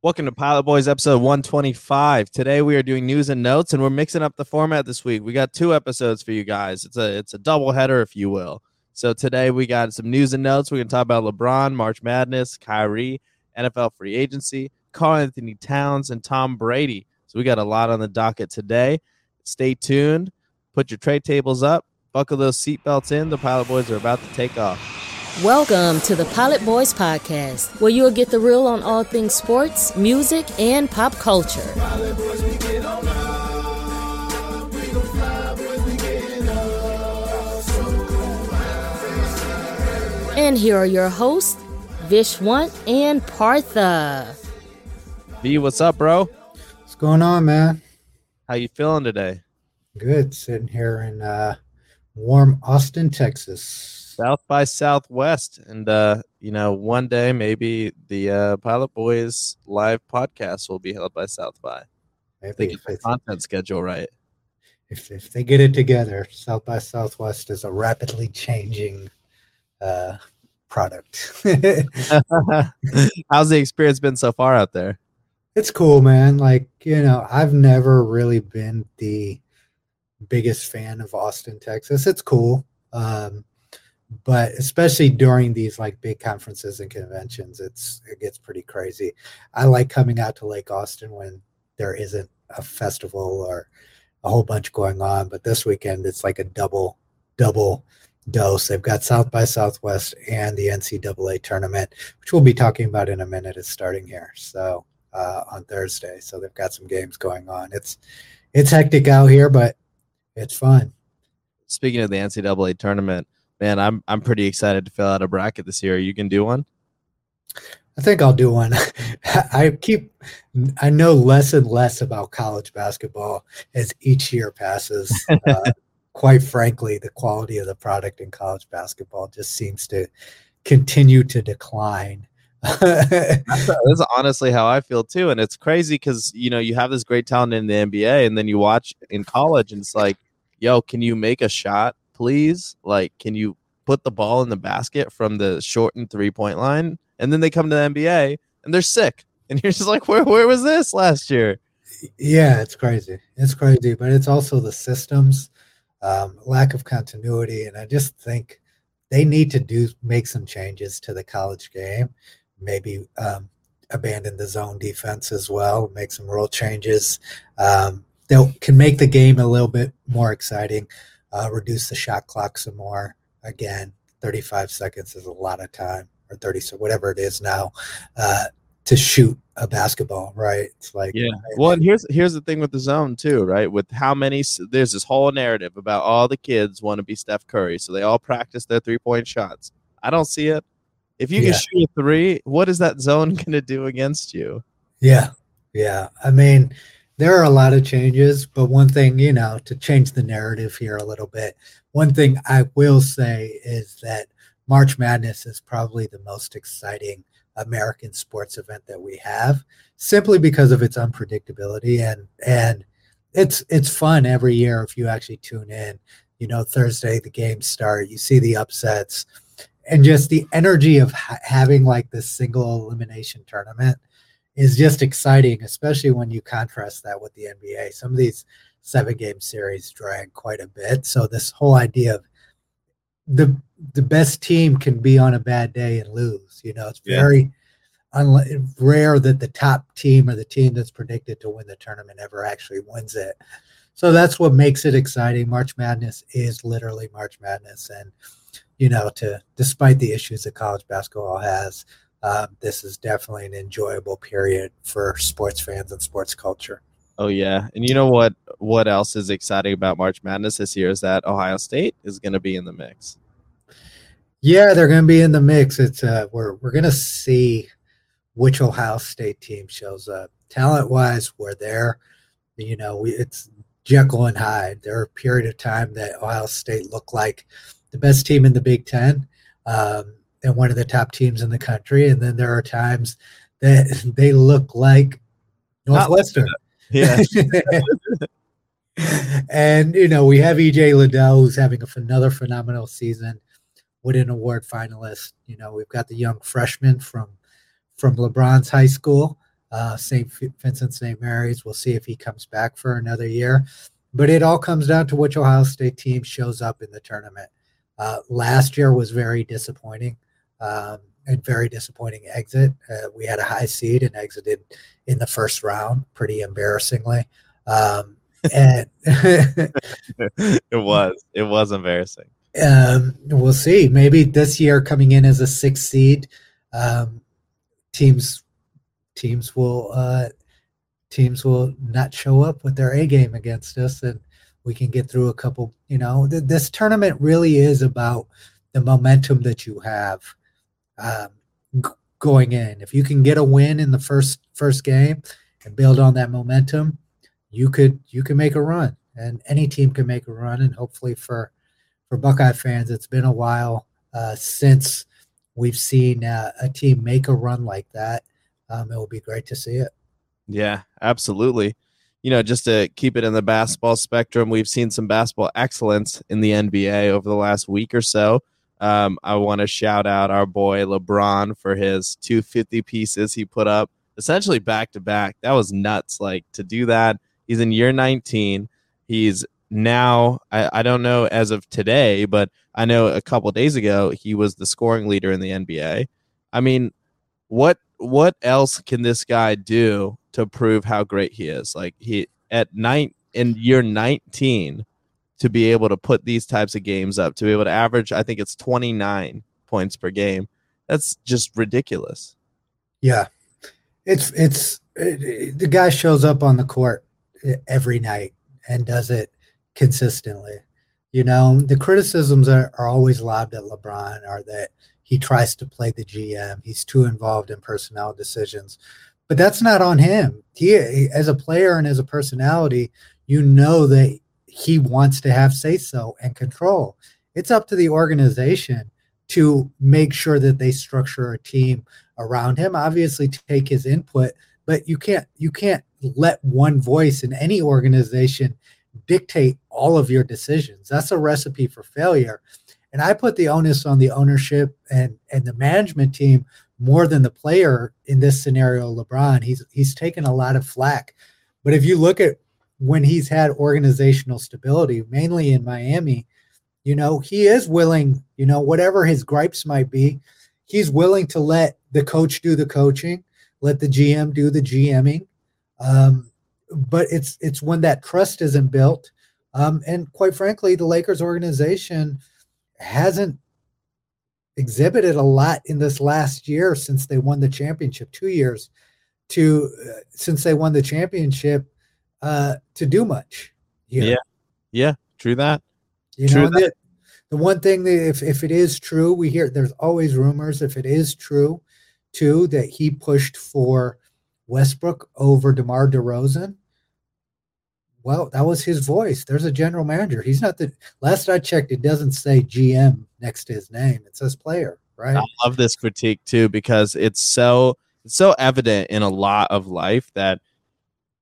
Welcome to Pilot Boys episode 125. Today we are doing news and notes and we're mixing up the format this week. We got two episodes for you guys. It's a it's a double header if you will. So today we got some news and notes. We're going to talk about LeBron, March Madness, Kyrie, NFL free agency, Karl-Anthony Towns and Tom Brady. So we got a lot on the docket today. Stay tuned. Put your tray tables up. Buckle those seatbelts in. The Pilot Boys are about to take off. Welcome to the Pilot Boys Podcast, where you'll get the real on all things sports, music, and pop culture. And here are your hosts, Vishwant and Partha. V, what's up, bro? What's going on, man? How you feeling today? Good. Sitting here in uh, warm Austin, Texas. South by Southwest, and uh, you know, one day maybe the uh, Pilot Boys live podcast will be held by South by. Maybe they get the content schedule right. If if they get it together, South by Southwest is a rapidly changing uh, product. How's the experience been so far out there? It's cool, man. Like you know, I've never really been the biggest fan of Austin, Texas. It's cool. Um, but especially during these like big conferences and conventions it's it gets pretty crazy. I like coming out to lake austin when there isn't a festival or a whole bunch going on but this weekend it's like a double double dose. They've got south by southwest and the ncaa tournament which we'll be talking about in a minute is starting here. So uh, on thursday so they've got some games going on. It's it's hectic out here but it's fun. Speaking of the ncaa tournament man, I'm I'm pretty excited to fill out a bracket this year. You can do one. I think I'll do one. I keep I know less and less about college basketball as each year passes. Uh, quite frankly, the quality of the product in college basketball just seems to continue to decline. that's, that's honestly how I feel too, and it's crazy because you know you have this great talent in the NBA, and then you watch in college, and it's like, yo, can you make a shot? Please? Like, can you put the ball in the basket from the shortened three point line? And then they come to the NBA and they're sick. And you're just like, where, where was this last year? Yeah, it's crazy. It's crazy, but it's also the systems, um, lack of continuity. And I just think they need to do make some changes to the college game, maybe um, abandon the zone defense as well, make some rule changes um, that can make the game a little bit more exciting uh, reduce the shot clock some more. Again, 35 seconds is a lot of time, or 30, so whatever it is now, uh, to shoot a basketball, right? It's like yeah. Well, and here's here's the thing with the zone too, right? With how many there's this whole narrative about all the kids want to be Steph Curry, so they all practice their three point shots. I don't see it. If you yeah. can shoot a three, what is that zone going to do against you? Yeah, yeah. I mean, there are a lot of changes, but one thing, you know, to change the narrative here a little bit, one thing I will say is that March Madness is probably the most exciting American sports event that we have, simply because of its unpredictability and and it's it's fun every year if you actually tune in. You know, Thursday the games start, you see the upsets, and just the energy of ha- having like this single elimination tournament is just exciting, especially when you contrast that with the NBA. Some of these seven game series drag quite a bit. So this whole idea of the the best team can be on a bad day and lose. You know, it's very yeah. rare that the top team or the team that's predicted to win the tournament ever actually wins it. So that's what makes it exciting. March Madness is literally March Madness, and you know, to despite the issues that college basketball has, um, this is definitely an enjoyable period for sports fans and sports culture. Oh yeah, and you know what? What else is exciting about March Madness this year is that Ohio State is going to be in the mix. Yeah, they're going to be in the mix. It's uh, we're we're going to see which Ohio State team shows up. Talent wise, we're there. You know, we, it's Jekyll and Hyde. There are a period of time that Ohio State looked like the best team in the Big Ten. Um, and one of the top teams in the country. And then there are times that they look like Northwestern. Yeah. and you know, we have EJ Liddell who's having another phenomenal season, Wooden Award finalist. You know, we've got the young freshman from from LeBron's high school. uh, St. Vincent St. Mary's. We'll see if he comes back for another year. But it all comes down to which Ohio State team shows up in the tournament. Uh, last year was very disappointing um, and very disappointing exit. Uh, we had a high seed and exited in the first round pretty embarrassingly. Um, and it was it was embarrassing. Um, we'll see. Maybe this year, coming in as a sixth seed, um, teams teams will uh, teams will not show up with their A game against us, and we can get through a couple. You know, th- this tournament really is about the momentum that you have um, g- going in. If you can get a win in the first first game and build on that momentum, you could you can make a run, and any team can make a run. And hopefully for for Buckeye fans, it's been a while uh, since we've seen uh, a team make a run like that. Um, it will be great to see it. Yeah, absolutely. You know, just to keep it in the basketball spectrum, we've seen some basketball excellence in the NBA over the last week or so. Um, I want to shout out our boy LeBron for his 250 pieces he put up essentially back to back. That was nuts. Like to do that, he's in year 19. He's now, I, I don't know as of today, but I know a couple days ago he was the scoring leader in the NBA. I mean, what what else can this guy do to prove how great he is? Like he at nine in year 19 to be able to put these types of games up, to be able to average, I think it's 29 points per game. That's just ridiculous. Yeah. It's, it's, it, the guy shows up on the court every night and does it consistently. You know, the criticisms are, are always lobbed at LeBron are that he tries to play the GM, he's too involved in personnel decisions. But that's not on him. He, as a player and as a personality, you know that he wants to have say so and control. It's up to the organization to make sure that they structure a team around him. Obviously, take his input, but you can't you can't let one voice in any organization dictate all of your decisions. That's a recipe for failure. And I put the onus on the ownership and and the management team more than the player in this scenario. LeBron, he's he's taken a lot of flack, but if you look at when he's had organizational stability, mainly in Miami, you know, he is willing, you know, whatever his gripes might be, he's willing to let the coach do the coaching, let the GM do the GMing. Um, but it's it's when that trust isn't built. Um, and quite frankly, the Lakers organization hasn't exhibited a lot in this last year since they won the championship, two years to uh, since they won the championship uh, to do much. Here. Yeah, yeah, true that. You true know, that. The, the one thing that if, if it is true, we hear there's always rumors. If it is true, too, that he pushed for Westbrook over DeMar DeRozan, well, that was his voice. There's a general manager. He's not the last I checked, it doesn't say GM next to his name. It says player, right? I love this critique too because it's so it's so evident in a lot of life that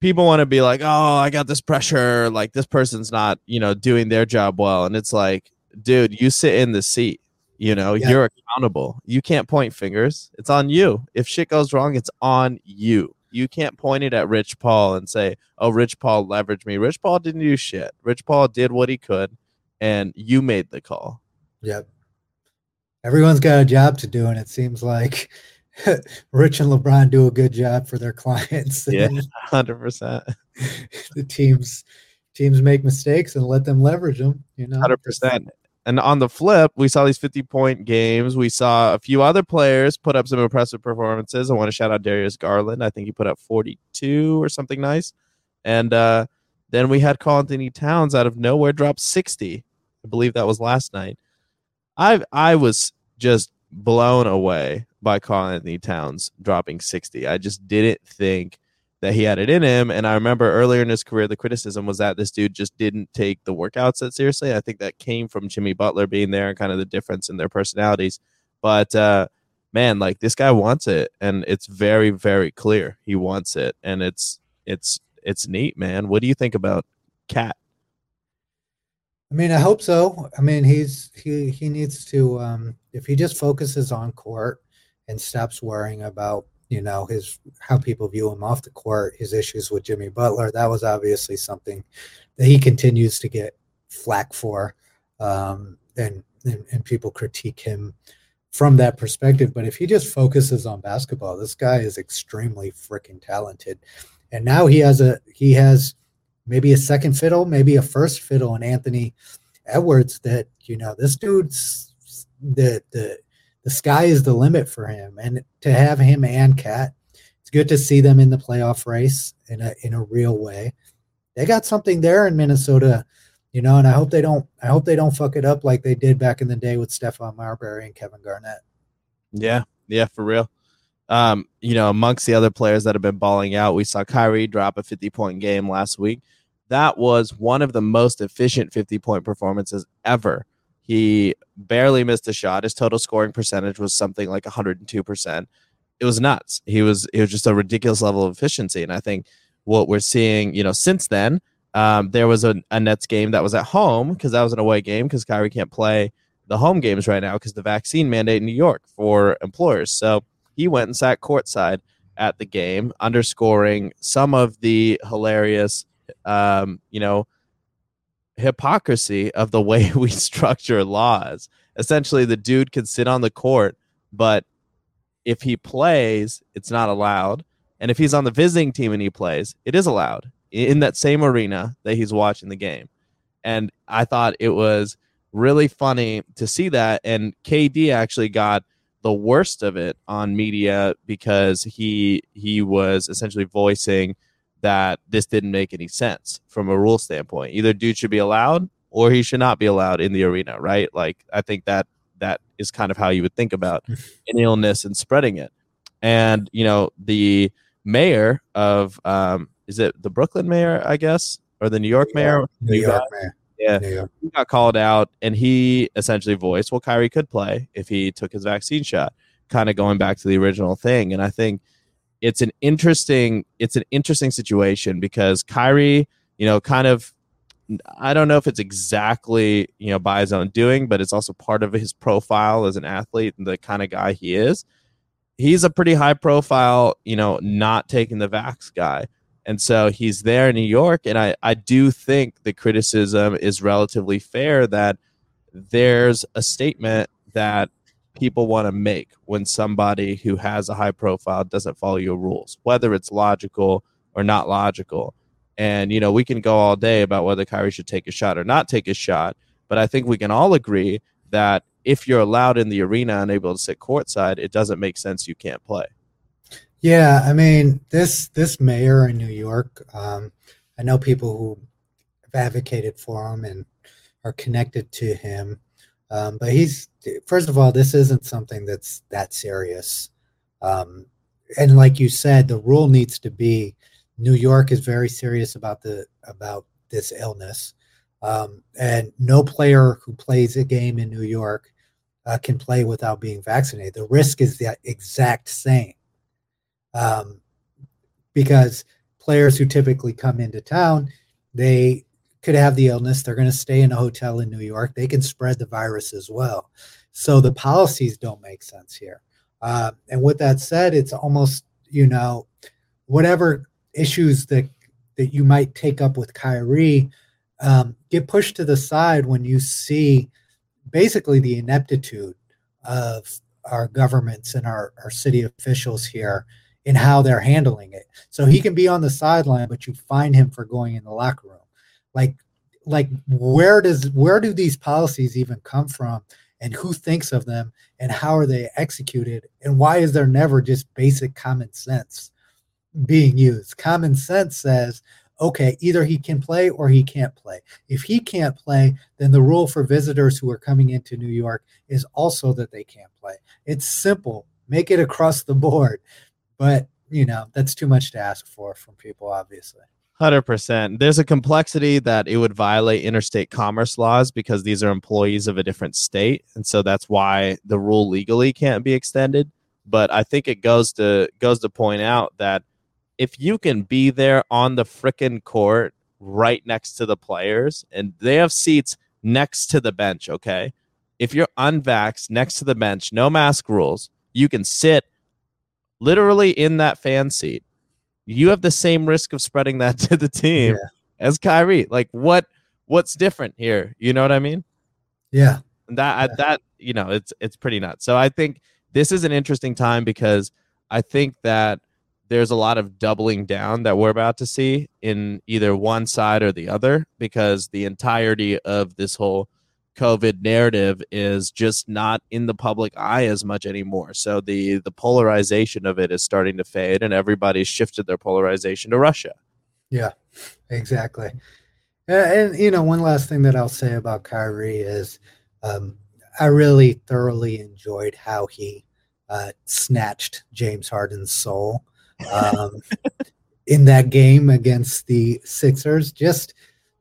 people want to be like, oh, I got this pressure. Like this person's not, you know, doing their job well. And it's like, dude, you sit in the seat. You know, yeah. you're accountable. You can't point fingers. It's on you. If shit goes wrong, it's on you. You can't point it at Rich Paul and say, oh, Rich Paul leveraged me. Rich Paul didn't do shit. Rich Paul did what he could, and you made the call. Yep. Everyone's got a job to do, and it seems like Rich and LeBron do a good job for their clients. Yeah, hundred percent. The teams teams make mistakes and let them leverage them. You know, hundred percent. And on the flip, we saw these 50 point games. We saw a few other players put up some impressive performances. I want to shout out Darius Garland. I think he put up 42 or something nice. And uh, then we had Karl-Anthony Towns out of nowhere drop 60. I believe that was last night. I I was just blown away by Karl-Anthony Towns dropping 60. I just didn't think that he had it in him. And I remember earlier in his career, the criticism was that this dude just didn't take the workouts that seriously. I think that came from Jimmy Butler being there and kind of the difference in their personalities. But uh, man, like this guy wants it, and it's very, very clear he wants it, and it's it's it's neat, man. What do you think about KAT? I mean, I hope so. I mean, he's he he needs to um if he just focuses on court and stops worrying about you know his how people view him off the court, his issues with Jimmy Butler. That was obviously something that he continues to get flack for, um, and, and and people critique him from that perspective. But if he just focuses on basketball, this guy is extremely freaking talented, and now he has a he has maybe a second fiddle, maybe a first fiddle in Anthony Edwards. That you know this dude's the the the sky is the limit for him. And to have him and KAT, it's good to see them in the playoff race in a in a real way. They got something there in Minnesota, you know, and I hope they don't I hope they don't fuck it up like they did back in the day with Stephon Marbury and Kevin Garnett. Yeah, yeah, for real. Um, you know, amongst the other players that have been balling out, we saw Kyrie drop a 50 point game last week. That was one of the most efficient 50 point performances ever he barely missed a shot. His total scoring percentage was something like 102%. It was nuts. He was it was just a ridiculous level of efficiency. And I think what we're seeing, you know, since then, um, there was a, a Nets game that was at home because that was an away game because Kyrie can't play the home games right now because the vaccine mandate in New York for employers. So he went and sat courtside at the game, underscoring some of the hilarious, um, you know, hypocrisy of the way we structure laws. Essentially, the dude can sit on the court, but if he plays, it's not allowed. And if he's on the visiting team and he plays, it is allowed in that same arena that he's watching the game. And I thought it was really funny to see that. And KD actually got the worst of it on media because he he was essentially voicing that this didn't make any sense from a rule standpoint. Either dude should be allowed or he should not be allowed in the arena, right? Like I think that that is kind of how you would think about an illness and spreading it. And you know, the mayor of um is it the Brooklyn mayor, I guess, or the New York mayor? New York mayor. Yeah, he got called out, and he essentially voiced, "Well, Kyrie could play if he took his vaccine shot." Kind of going back to the original thing, and I think it's an interesting it's an interesting situation because Kyrie, you know, kind of I don't know if it's exactly, you know, by his own doing, but it's also part of his profile as an athlete and the kind of guy he is. He's a pretty high profile, you know, not taking the vax guy. And so he's there in New York. And I, I do think the criticism is relatively fair that there's a statement that people want to make when somebody who has a high profile doesn't follow your rules, whether it's logical or not logical. And, you know, we can go all day about whether Kyrie should take a shot or not take a shot, but I think we can all agree that if you're allowed in the arena and able to sit courtside, it doesn't make sense you can't play. Yeah, I mean, this this mayor in New York, um, I know people who have advocated for him and are connected to him. Um, but he's first of all, this isn't something that's that serious. Um, and like you said, the rule needs to be New York is very serious about the about this illness, um, and no player who plays a game in New York uh, can play without being vaccinated. The risk is the exact same, um, because players who typically come into town, they could have the illness. They're going to stay in a hotel in New York. They can spread the virus as well. So the policies don't make sense here. Uh, and with that said, it's almost you know whatever issues that that you might take up with Kyrie um, get pushed to the side when you see basically the ineptitude of our governments and our, our city officials here in how they're handling it. So he can be on the sideline, but you find him for going in the locker room like like where does where do these policies even come from? And who thinks of them? And how are they executed? And why is there never just basic common sense being used? Common sense says okay either he can play or he can't play. If he can't play then the rule for visitors who are coming into new york is also that they can't play. It's simple. Make it across the board. But you know that's too much to ask for from people obviously Hundred percent. There's a complexity that it would violate interstate commerce laws because these are employees of a different state, and so that's why the rule legally can't be extended. But I think it goes to goes to point out that if you can be there on the frickin' court right next to the players, and they have seats next to the bench, okay. If you're unvaxxed next to the bench, no mask rules, you can sit literally in that fan seat, you have the same risk of spreading that to the team Yeah. as Kyrie. Like what what's different here? You know what I mean? Yeah. And that I that you know it's it's pretty nuts. So I think this is an interesting time because I think that there's a lot of doubling down that we're about to see in either one side or the other because the entirety of this whole COVID narrative is just not in the public eye as much anymore. So the the polarization of it is starting to fade, and everybody's shifted their polarization to Russia. Yeah, exactly. And you know, one last thing that I'll say about Kyrie is, um, I really thoroughly enjoyed how he uh, snatched James Harden's soul um, in that game against the Sixers. Just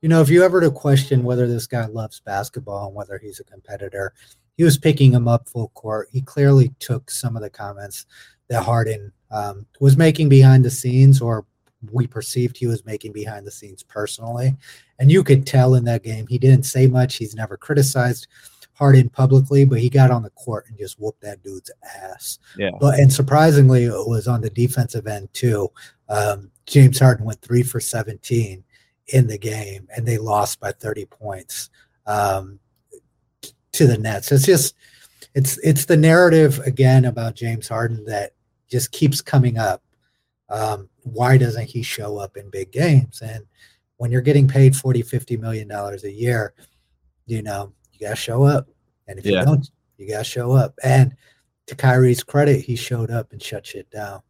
you know, if you ever to question whether this guy loves basketball and whether he's a competitor, he was picking him up full court. He clearly took some of the comments that Harden um, was making behind the scenes or we perceived he was making behind the scenes personally. And you could tell in that game, he didn't say much. He's never criticized Harden publicly, but he got on the court and just whooped that dude's ass. Yeah. But and surprisingly, it was on the defensive end too. Um, James Harden went three for 17 in the game, and they lost by 30 points um, to the Nets. It's just it's it's the narrative again about James Harden that just keeps coming up. Um, why doesn't he show up in big games? And when you're getting paid 40, 50 million dollars a year, you know, you gotta show up. And if Yeah. you don't, you gotta show up. And to Kyrie's credit, he showed up and shut shit down.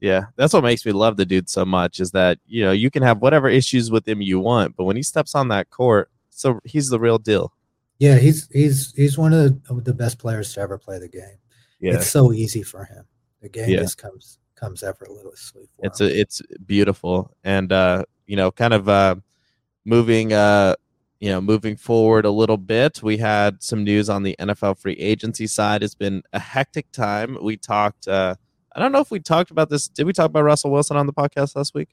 Yeah, that's what makes me love the dude so much is that you know you can have whatever issues with him you want, but when he steps on that court, so he's the real deal. Yeah, he's he's he's one of the, of the best players to ever play the game. Yeah, It's so easy for him. The game Yeah. just comes comes effortlessly for it's him. a, it's beautiful, and uh, you know, kind of uh, moving uh, you know, moving forward a little bit, we had some news on the NFL free agency side. It's been a hectic time. We talked. Uh, I don't know if we talked about this. Did we talk about Russell Wilson on the podcast last week?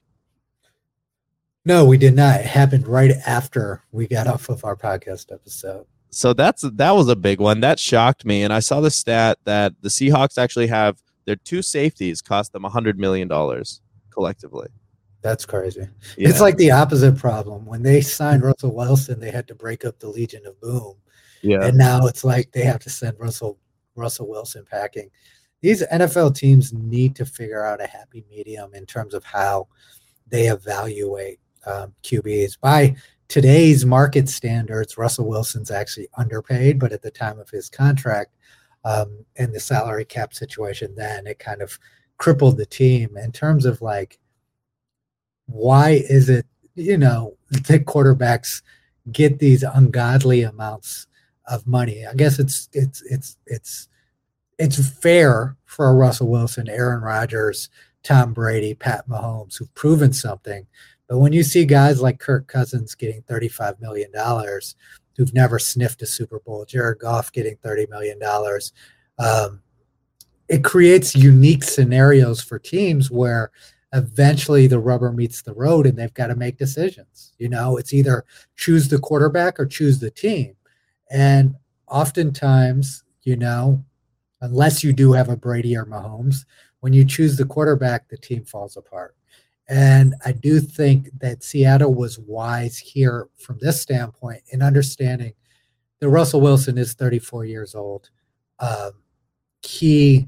no, we did not. It happened right after we got off of our podcast episode. so that's that was a big one that shocked me and i saw the stat that the seahawks actually have their two safeties cost them a hundred million dollars collectively That's crazy. Yeah. It's like the opposite problem. When they signed Russell Wilson, they had to break up the Legion of Boom. yeah And now it's like they have to send Russell Russell Wilson packing. These NFL teams need to figure out a happy medium in terms of how they evaluate um, QBs. By today's market standards, Russell Wilson's actually underpaid, but at the time of his contract um, and the salary cap situation, then it kind of crippled the team in terms of like, why is it, you know, the quarterbacks get these ungodly amounts of money. I guess it's it's it's it's it's fair for Russell Wilson, Aaron Rodgers, Tom Brady, Pat Mahomes, who've proven something. But when you see guys like Kirk Cousins getting $35 million, who've never sniffed a Super Bowl, Jared Goff getting $30 million, um, it creates unique scenarios for teams where eventually the rubber meets the road and they've got to make decisions. You know, it's either choose the quarterback or choose the team. And oftentimes, you know, unless you do have a Brady or Mahomes, when you choose the quarterback, the team falls apart. And I do think that Seattle was wise here from this standpoint in understanding that Russell Wilson is 34 years old. Um, he,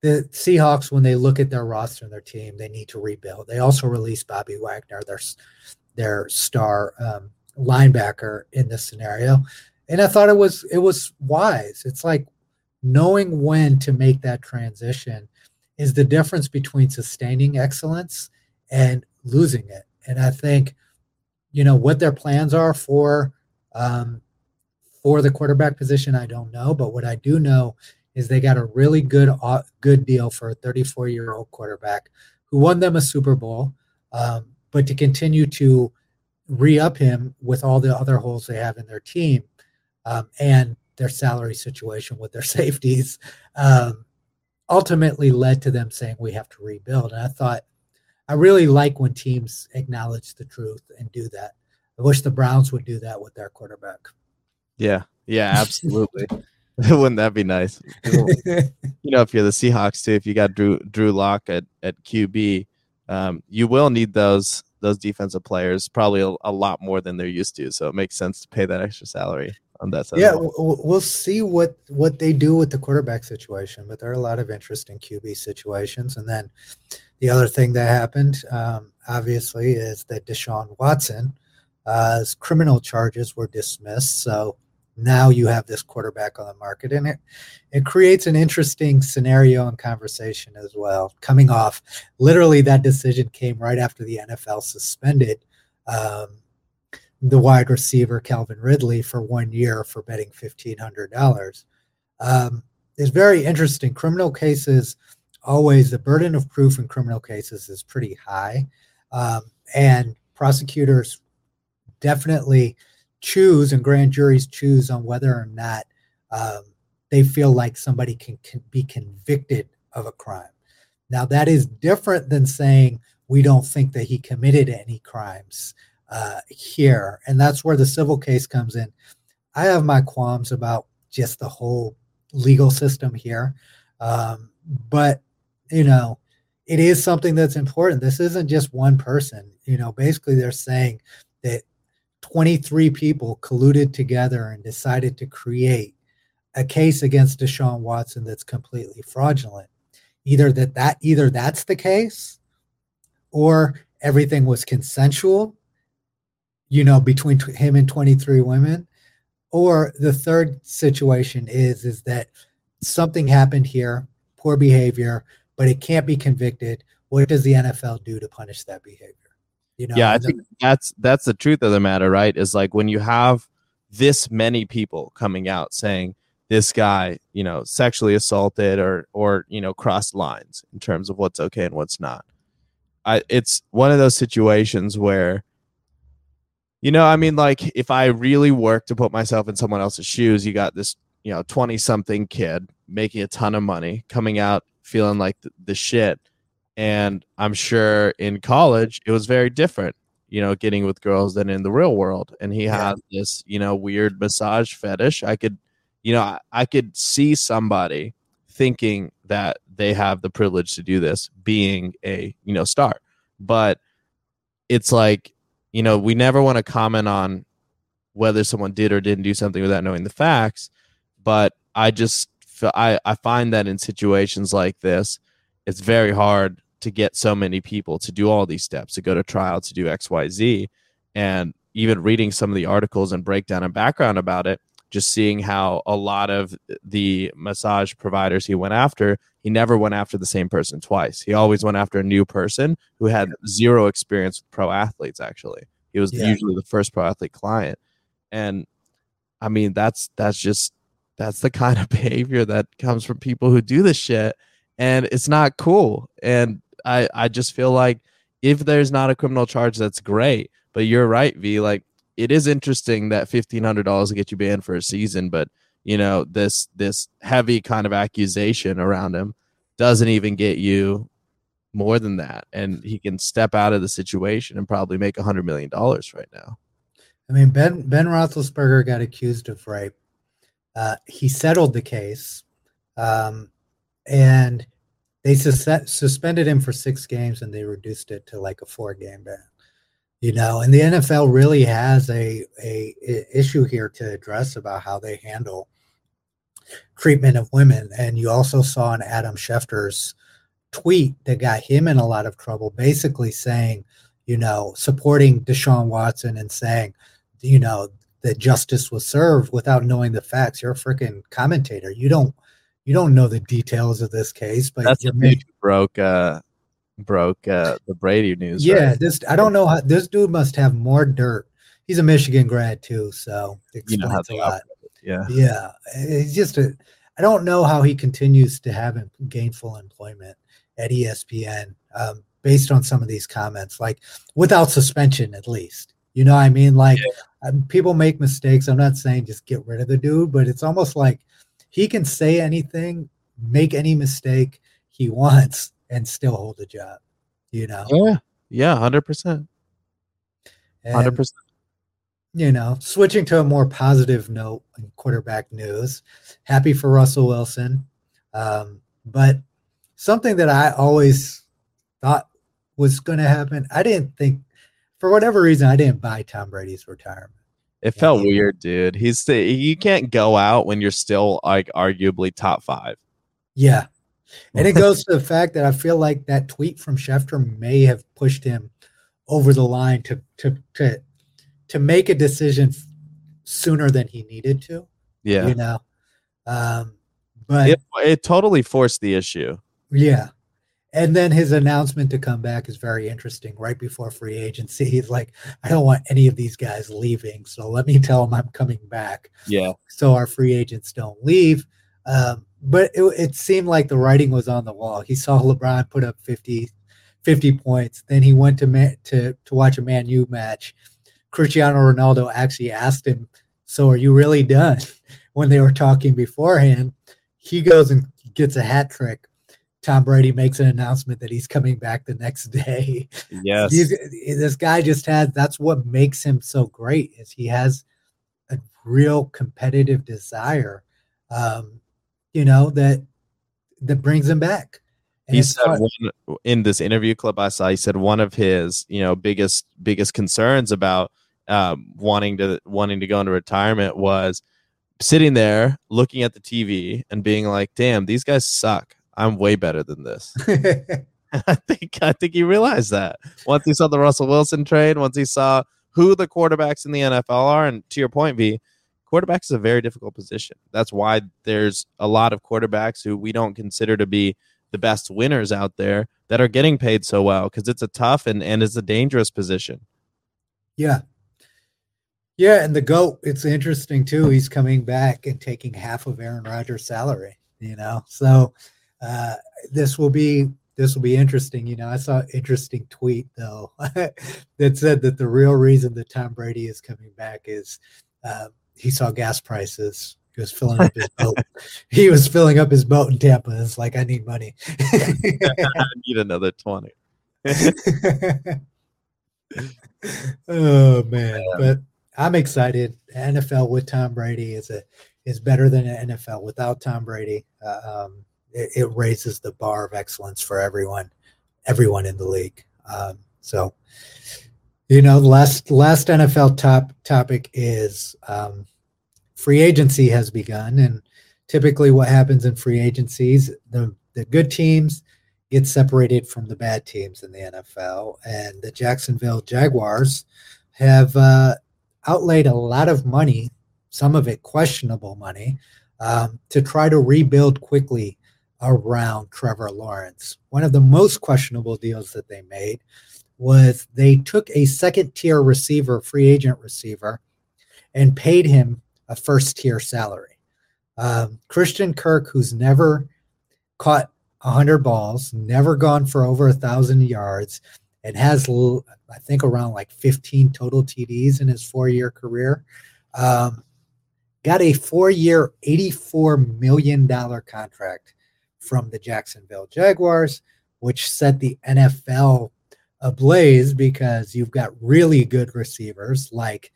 the Seahawks, when they look at their roster and their team, they need to rebuild. They also released Bobby Wagner, their their star um, linebacker in this scenario, and I thought it was it was wise. It's like knowing when to make that transition is the difference between sustaining excellence and losing it. And I think, you know, what their plans are for um, for the quarterback position, I don't know. But what I do know is they got a really good uh, good deal for a 34 year old quarterback who won them a Super Bowl. Um, but to continue to re up him with all the other holes they have in their team um, and their salary situation with their safeties um, ultimately led to them saying we have to rebuild. And I thought, I really like when teams acknowledge the truth and do that. I wish the Browns would do that with their quarterback. yeah yeah absolutely Wouldn't that be nice? you know, if you're the Seahawks too, if you got Drew Drew Lock at at QB, um, you will need those those defensive players probably a, a, lot more than they're used to. So it makes sense to pay that extra salary on that side. Yeah, we'll see what what they do with the quarterback situation, but there are a lot of interesting QB situations. And then the other thing that happened, um, obviously, is that Deshaun Watson, uh, criminal charges were dismissed. So now you have this quarterback on the market and it it creates an interesting scenario and conversation as well coming off literally that decision came right after the nfl suspended um, the wide receiver calvin ridley for one year for betting $1500 um, it's very interesting criminal cases. Always the burden of proof in criminal cases is pretty high. Um, and prosecutors definitely choose and grand juries choose on whether or not um, they feel like somebody can, can be convicted of a crime. Now, that is different than saying we don't think that he committed any crimes uh, here. And that's where the civil case comes in. I have my qualms about just the whole legal system here. Um, but, you know, it is something that's important. This isn't just one person. You know, basically, they're saying that 23 people colluded together and decided to create a case against Deshaun Watson that's completely fraudulent. Either that that either that's the case or everything was consensual, you know, between t- him and 23 women, or the third situation is is that something happened here, poor behavior, but it can't be convicted. What does the NFL do to punish that behavior? You know, yeah, I think that's that's the truth of the matter, right? Is like when you have this many people coming out saying this guy, you know, sexually assaulted or or you know crossed lines in terms of what's okay and what's not. I it's one of those situations where you know, I mean like if I really work to put myself in someone else's shoes, you got this, you know, 20 something kid making a ton of money coming out feeling like the, the shit and I'm sure in college it was very different, you know, getting with girls than in the real world. And he yeah. has this, you know, weird massage fetish. I could, you know, I, I could see somebody thinking that they have the privilege to do this being a, you know, star. But it's like, you know, we never want to comment on whether someone did or didn't do something without knowing the facts. But I just, I, I find that in situations like this, it's very hard to get so many people to do all these steps to go to trial to do xyz and even reading some of the articles and breakdown and background about it just seeing how a lot of the massage providers he went after he never went after the same person twice he always went after a new person who had zero experience with pro athletes actually he was yeah. usually the first pro athlete client and i mean that's that's just that's the kind of behavior that comes from people who do this shit and it's not cool. And I I just feel like if there's not a criminal charge, that's great. But you're right, V. Like it is interesting that fifteen hundred dollars will get you banned for a season, but you know this this heavy kind of accusation around him doesn't even get you more than that, and he can step out of the situation and probably make a hundred million dollars right now. I mean, Ben Ben Roethlisberger got accused of rape. Uh, he settled the case, um, and they sus- suspended him for six games and they reduced it to like a four game ban you know and the nfl really has a, a, a issue here to address about how they handle treatment of women. And you also saw in adam schefter's tweet that got him in a lot of trouble basically saying you know supporting deshaun watson and saying you know that justice was served without knowing the facts. You're a freaking commentator. You don't you don't know the details of this case, but that's the dude broke uh broke uh the Brady news. Yeah, right? this I don't know how this dude must have more dirt. He's a Michigan grad too, so you know how a lot. Yeah, yeah. He's just a. I don't know how he continues to have gainful employment at ESPN um, based on some of these comments, like without suspension at least. You know, what I mean, like yeah. um, people make mistakes. I'm not saying just get rid of the dude, but it's almost like he can say anything, make any mistake he wants, and still hold a job. You know? Yeah, yeah, hundred percent, hundred percent. you know, switching to a more positive note in quarterback news, happy for Russell Wilson. Um, but something that I always thought was going to happen, I didn't think, for whatever reason, I didn't buy Tom Brady's retirement. It felt yeah. weird, dude. He's the, you can't go out when you're still like arguably top five. Yeah. And it goes to the fact that I feel like that tweet from Schefter may have pushed him over the line to to to to make a decision sooner than he needed to. Yeah. You know. Um but it, it totally forced the issue. Yeah. And then his announcement to come back is very interesting. Right before free agency, he's like, "I don't want any of these guys leaving, so let me tell them I'm coming back." Yeah. So our free agents don't leave. Um, but it, it, seemed like the writing was on the wall. He saw LeBron put up 50, 50 points. Then he went to man, to to watch a Man U match. Cristiano Ronaldo actually asked him, "So are you really done?" When they were talking beforehand, he goes and gets a hat trick. Tom Brady makes an announcement that he's coming back the next day. Yes, he's, this guy just has. That's what makes him so great. Is he has a real competitive desire, um, you know that that brings him back. And he said one, in this interview clip I saw, he said one of his, you know, biggest biggest concerns about um, wanting to wanting to go into retirement was sitting there looking at the TV and being like, "Damn, these guys suck. I'm way better than this." I think I think he realized that once he saw the Russell Wilson trade, once he saw who the quarterbacks in the NFL are, and to your point, V, quarterbacks is a very difficult position. That's why there's a lot of quarterbacks who we don't consider to be the best winners out there that are getting paid so well because it's a tough and, and it's a dangerous position. Yeah. Yeah, and the GOAT, it's interesting too. He's coming back and taking half of Aaron Rodgers' salary, you know. So uh this will be this will be interesting. You know, I saw an interesting tweet though that said that the real reason that Tom Brady is coming back is uh, he saw gas prices he was filling up his boat. He was filling up his boat in Tampa. It's like I need money. I need another twenty. oh man, but I'm excited. NFL with Tom Brady is a is better than an NFL without Tom Brady. Uh, um, it, it, raises the bar of excellence for everyone, everyone in the league. Um, so, you know, last last NFL top topic is um, free agency has begun. And typically, what happens in free agencies, the, the good teams get separated from the bad teams in the NFL. And the Jacksonville Jaguars have uh, outlaid a lot of money, some of it questionable money, um, to try to rebuild quickly around Trevor Lawrence. One of the most questionable deals that they made was they took a second tier receiver, free agent receiver, and paid him a first tier salary. Um, Christian Kirk, who's never caught 100 balls, never gone for over a thousand yards, and has, I think, around like 15 total TDs in his four year career, um, got a four year, $84 million contract from the Jacksonville Jaguars, which set the NFL ablaze because you've got really good receivers like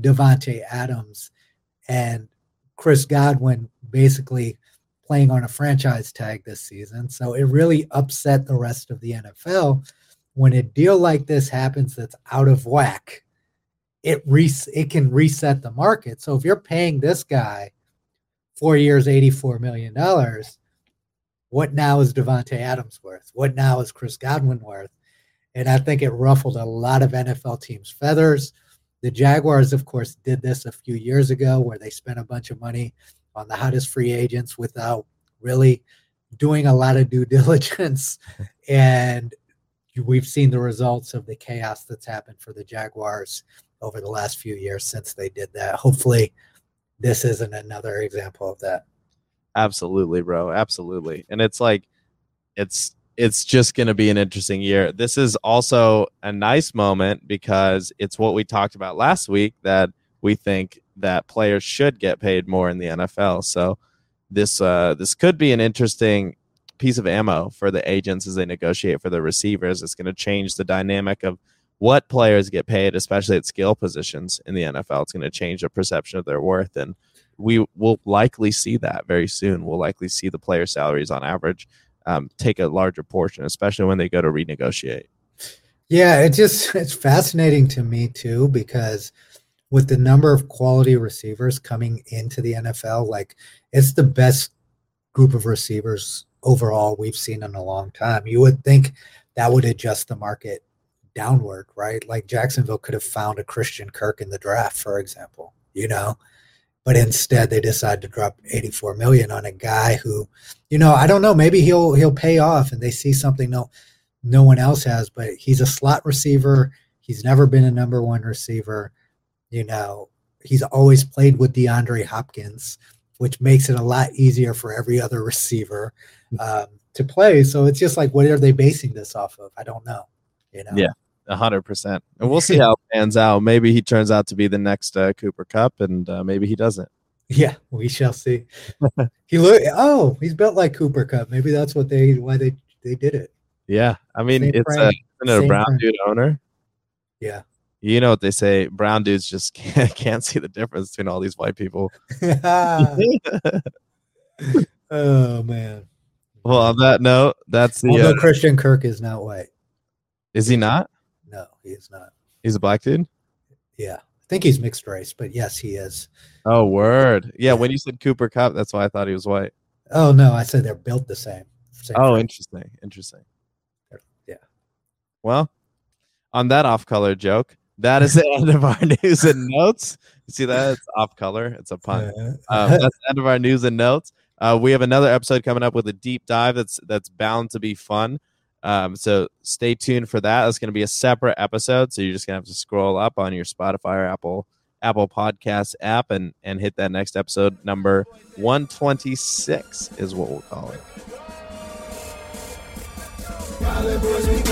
Davante Adams and Chris Godwin basically playing on a franchise tag this season. So it really upset the rest of the NFL when a deal like this happens that's out of whack. It re- it can reset the market. So if you're paying this guy four years, $84 million, what now is Davante Adams worth? What now is Chris Godwin worth? And I think it ruffled a lot of NFL teams' feathers. The Jaguars, of course, did this a few years ago where they spent a bunch of money on the hottest free agents without really doing a lot of due diligence. and we've seen the results of the chaos that's happened for the Jaguars over the last few years since they did that. Hopefully, this isn't another example of that. Absolutely, bro. Absolutely. And it's like, it's it's just going to be an interesting year. This is also a nice moment because it's what we talked about last week that we think that players should get paid more in the NFL. So this uh, this could be an interesting piece of ammo for the agents as they negotiate for the receivers. It's going to change the dynamic of what players get paid, especially at skill positions in the NFL. It's going to change the perception of their worth. And we will likely see that very soon. We'll likely see the player salaries on average um, take a larger portion, especially when they go to renegotiate. Yeah, it just it's fascinating to me too because with the number of quality receivers coming into the NFL, like it's the best group of receivers overall we've seen in a long time. You would think that would adjust the market downward, right? Like Jacksonville could have found a Christian Kirk in the draft, for example, you know, but instead they decide to drop 84 million on a guy who, you know, I don't know, maybe he'll he'll pay off and they see something no no one else has, but he's a slot receiver. He's never been a number one receiver. You know, he's always played with DeAndre Hopkins, which makes it a lot easier for every other receiver um, to play. So it's just like, what are they basing this off of? I don't know. You know? Yeah, hundred percent. And we'll see how it pans out. Maybe he turns out to be the next uh, Cooper Kupp, and uh, maybe he doesn't. Yeah, we shall see. he look. Oh, he's built like Cooper Kupp. Maybe that's what they why they they did it. Yeah, I mean Same it's a, a brown frame. dude owner. Yeah, you know what they say brown dudes just can't, can't see the difference between all these white people oh man well on that note that's the although uh, christian kirk is not white is he not no he is not he's a black dude yeah i think he's mixed race but yes he is oh word yeah, yeah. when you said cooper Kupp, that's why i thought he was white oh no i said they're built the same, same oh frame. interesting interesting yeah well on that off color joke that is the end of our news and notes. You see that? It's off color. It's a pun. Um, that's the end of our news and notes. Uh, we have another episode coming up with a deep dive that's that's bound to be fun. Um, so stay tuned for that. It's going to be a separate episode. So you're just going to have to scroll up on your Spotify or Apple Apple Podcast app and and hit that next episode number 126 is what we'll call it. boys, we